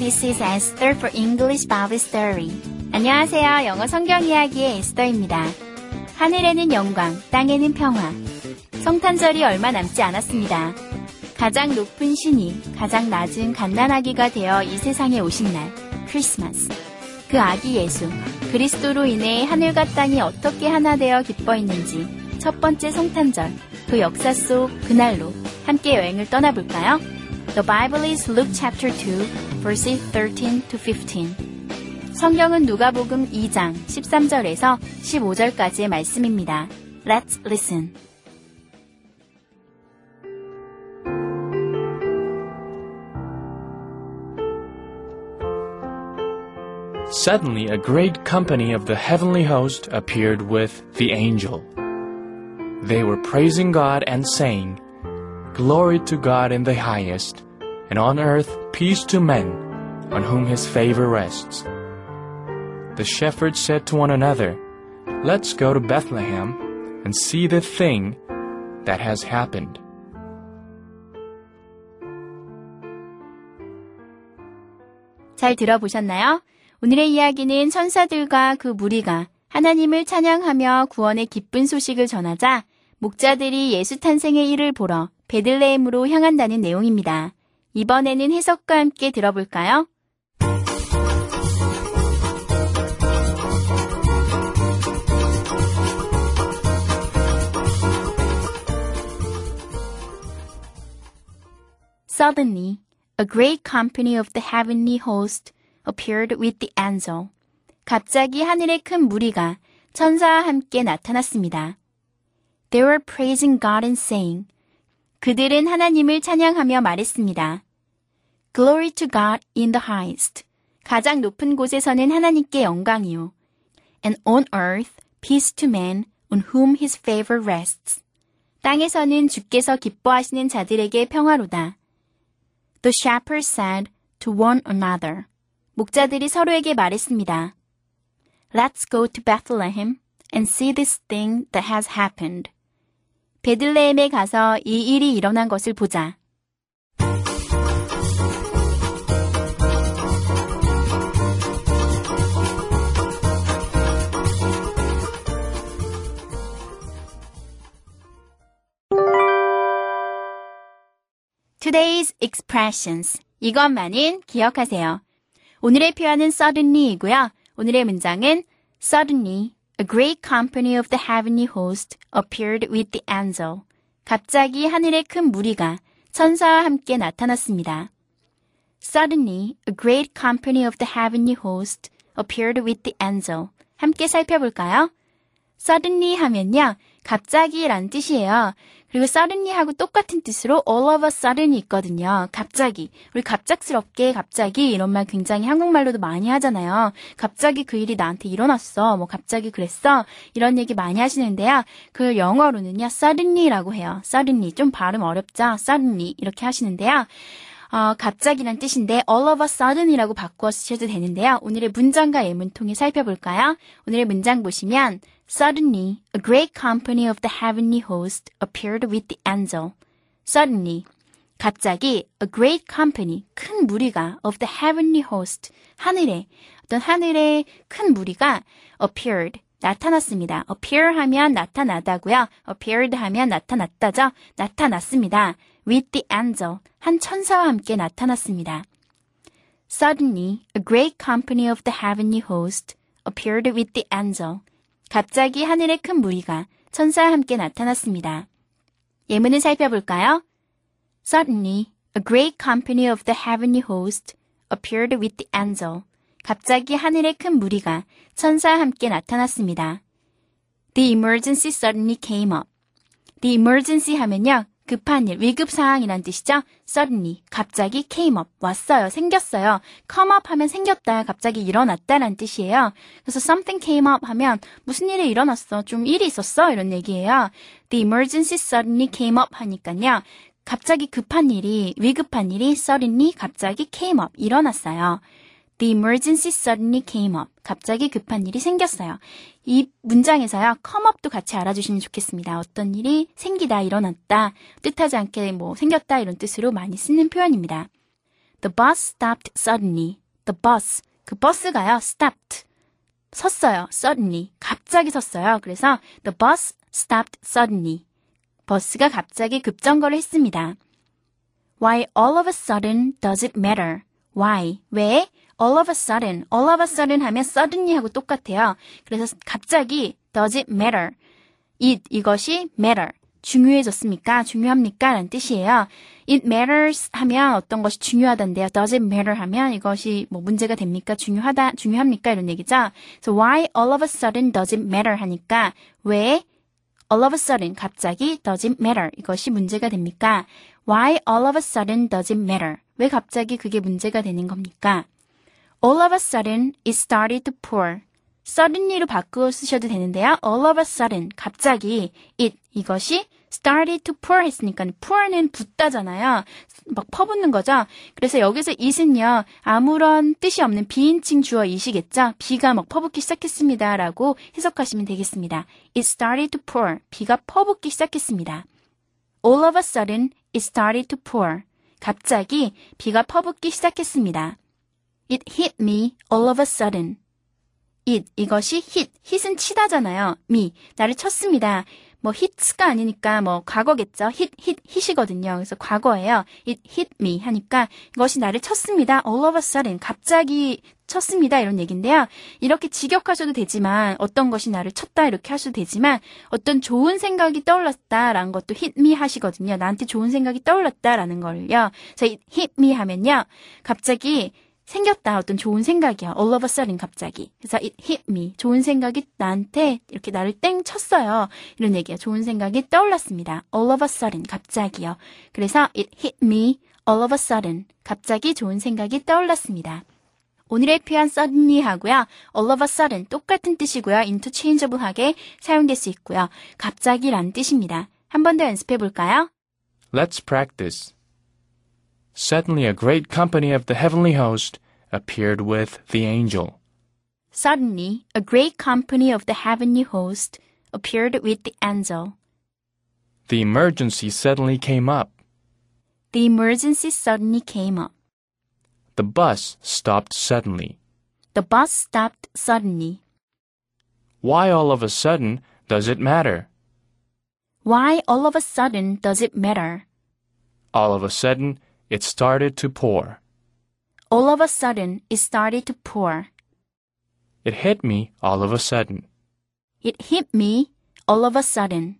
This is Esther for English Bible Story. 안녕하세요. 영어 성경 이야기의 에스더입니다. 하늘에는 영광, 땅에는 평화. 성탄절이 얼마 남지 않았습니다. 가장 높은 신이 가장 낮은 갓난아기가 되어 이 세상에 오신 날, 크리스마스. 그 아기 예수, 그리스도로 인해 하늘과 땅이 어떻게 하나 되어 기뻐했는지 첫 번째 성탄절, 그 역사 속 그날로 함께 여행을 떠나볼까요? The Bible is Luke chapter 2, verses 13 to 15. 성경은 누가복음 2장 13절에서 15절까지의 말씀입니다. Let's listen. Suddenly, a great company of the heavenly host appeared with the angel. They were praising God and saying, Glory to God in the highest, and on earth peace to men, on whom his favor rests. The shepherds said to one another, Let's go to Bethlehem and see the thing that has happened. 잘 들어보셨나요? 오늘의 이야기는 천사들과 그 무리가 하나님을 찬양하며 구원의 기쁜 소식을 전하자 목자들이 예수 탄생의 일을 보러 베들레헴으로 향한다는 내용입니다. 이번에는 해석과 함께 들어볼까요? Suddenly, a great company of the heavenly host appeared with the angel. 갑자기 하늘의 큰 무리가 천사와 함께 나타났습니다. They were praising God and saying, 그들은 하나님을 찬양하며 말했습니다. Glory to God in the highest. 가장 높은 곳에서는 하나님께 영광이요. And on earth, peace to men on whom his favor rests. 땅에서는 주께서 기뻐하시는 자들에게 평화로다. The shepherds said to one another. 목자들이 서로에게 말했습니다. Let's go to Bethlehem and see this thing that has happened. 베들레헴에 가서 이 일이 일어난 것을 보자. Today's expressions. 이것만은 기억하세요. 오늘의 표현은 suddenly이고요. 오늘의 문장은 suddenly a great company of the heavenly host appeared with the angel. 갑자기 하늘의 큰 무리가 천사와 함께 나타났습니다. Suddenly a great company of the heavenly host appeared with the angel. 함께 살펴볼까요? suddenly 하면요. 갑자기 란 뜻이에요. 그리고 suddenly하고 똑같은 뜻으로 all of a sudden이 있거든요. 갑자기. 우리 갑작스럽게 갑자기 이런 말 굉장히 한국말로도 많이 하잖아요. 갑자기 그 일이 나한테 일어났어. 뭐 갑자기 그랬어. 이런 얘기 많이 하시는데요. 그 영어로는요. suddenly라고 해요. suddenly. 좀 발음 어렵죠? suddenly 이렇게 하시는데요. 어, 갑자기란 뜻인데 all of a sudden이라고 바꾸어 쓰셔도 되는데요. 오늘의 문장과 예문 통해 살펴볼까요? 오늘의 문장 보시면 Suddenly, a great company of the heavenly host appeared with the angel. Suddenly, 갑자기 a great company, 큰 무리가 of the heavenly host, 하늘에 어떤 하늘의 큰 무리가 appeared, 나타났습니다. appear 하면 나타나다고요. appeared 하면 나타났다죠. 나타났습니다. with the angel, 한 천사와 함께 나타났습니다. Suddenly, a great company of the heavenly host appeared with the angel. 갑자기 하늘의 큰 무리가 천사와 함께 나타났습니다. 예문을 살펴볼까요? Suddenly, a great company of the heavenly host appeared with the angel. 갑자기 하늘의 큰 무리가 천사와 함께 나타났습니다. The emergency suddenly came up. The emergency 하면요. 급한 일, 위급 상황이란 뜻이죠. suddenly, 갑자기 came up, 왔어요, 생겼어요. come up 하면 생겼다, 갑자기 일어났다란 뜻이에요. 그래서 something came up 하면 무슨 일이 일어났어, 좀 일이 있었어, 이런 얘기예요. The emergency suddenly came up 하니까요. 갑자기 급한 일이, 위급한 일이 suddenly 갑자기 came up, 일어났어요. The emergency suddenly came up. 갑자기 급한 일이 생겼어요. 이 문장에서요, come up도 같이 알아주시면 좋겠습니다. 어떤 일이 생기다, 일어났다, 뜻하지 않게 뭐 생겼다 이런 뜻으로 많이 쓰는 표현입니다. The bus stopped suddenly. The bus. 그 버스가요, stopped. 섰어요. suddenly. 갑자기 섰어요. 그래서 the bus stopped suddenly. 버스가 갑자기 급정거를 했습니다. Why all of a sudden does it matter? Why? 왜? All of a sudden. All of a sudden 하면 suddenly 하고 똑같아요. 그래서 갑자기 does it matter? it 이것이 matter. 중요해졌습니까? 중요합니까? 라는 뜻이에요. It matters 하면 어떤 것이 중요하단데요. Does it matter 하면 이것이 뭐 문제가 됩니까? 중요하다, 중요합니까? 이런 얘기죠. So why all of a sudden does it matter 하니까 왜 all of a sudden 갑자기 does it matter 이것이 문제가 됩니까? Why all of a sudden does it matter? 왜 갑자기 그게 문제가 되는 겁니까? All of a sudden it started to pour. suddenly로 바꾸어 쓰셔도 되는데요. All of a sudden 갑자기 it 이것이 started to pour 했으니까 pour는 붓다잖아요. 막 퍼붓는 거죠. 그래서 여기서 it은요. 아무런 뜻이 없는 비인칭 주어 it이겠죠. 비가 막 퍼붓기 시작했습니다 라고 해석하시면 되겠습니다. It started to pour. 비가 퍼붓기 시작했습니다. All of a sudden it started to pour. 갑자기 비가 퍼붓기 시작했습니다. It hit me all of a sudden. it 이것이 hit, hit은 치다잖아요. me 나를 쳤습니다. 뭐 hit가 아니니까 뭐 과거겠죠. hit, hit, hit이거든요. 그래서 과거예요. it hit me 하니까 이것이 나를 쳤습니다. all of a sudden 갑자기 쳤습니다. 이런 얘기인데요. 이렇게 직역하셔도 되지만 어떤 것이 나를 쳤다 이렇게 하셔도 되지만 어떤 좋은 생각이 떠올랐다라는 것도 hit me 하시거든요. 나한테 좋은 생각이 떠올랐다라는 걸요. 그래서 it hit me 하면요. 갑자기 생겼다. 어떤 좋은 생각이야. all of a sudden 갑자기. 그래서 it hit me. 좋은 생각이 나한테 이렇게 나를 땡 쳤어요. 이런 얘기야. 좋은 생각이 떠올랐습니다. all of a sudden 갑자기요. 그래서 it hit me all of a sudden. 갑자기 좋은 생각이 떠올랐습니다. 오늘의 표현 suddenly 하고요. all of a sudden 똑같은 뜻이고요. interchangeable하게 사용될 수 있고요. 갑자기란 뜻입니다. 한 번 더 연습해 볼까요? Let's practice. Suddenly a great company of the heavenly host appeared with the angel. Suddenly, a great company of the heavenly host appeared with the angel. The emergency suddenly came up. The emergency suddenly came up. The bus stopped suddenly. The bus stopped suddenly. Why all of a sudden does it matter? Why all of a sudden does it matter? All of a sudden, it started to pour. All of a sudden, it started to pour. It hit me all of a sudden. It hit me all of a sudden.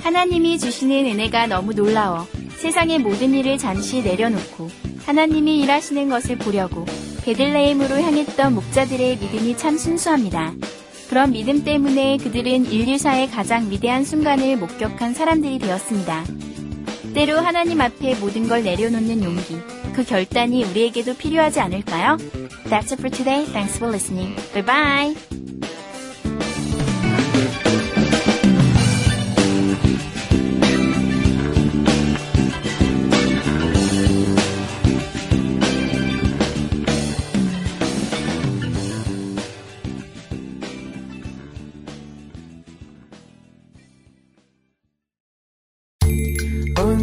하나님이 주시는 은혜가 너무 놀라워 세상의 모든 일을 잠시 내려놓고 하나님이 일하시는 것을 보려고 베들레헴으로 향했던 목자들의 믿음이 참 순수합니다. 그런 믿음 때문에 그들은 인류사의 가장 위대한 순간을 목격한 사람들이 되었습니다. 때로 하나님 앞에 모든 걸 내려놓는 용기, 그 결단이 우리에게도 필요하지 않을까요? That's it for today. Thanks for listening. Bye